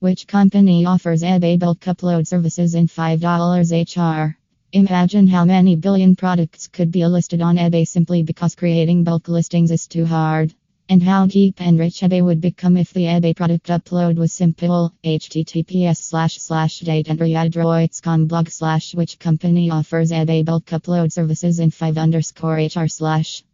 Which company offers eBay bulk upload services in $5 HR? Imagine how many billion products could be listed on eBay simply because creating bulk listings is too hard. And how deep and rich eBay would become if the eBay product upload was simple. https slash slash dateandreadroits.com blog slash which company offers eBay bulk upload services in 5 underscore hr slash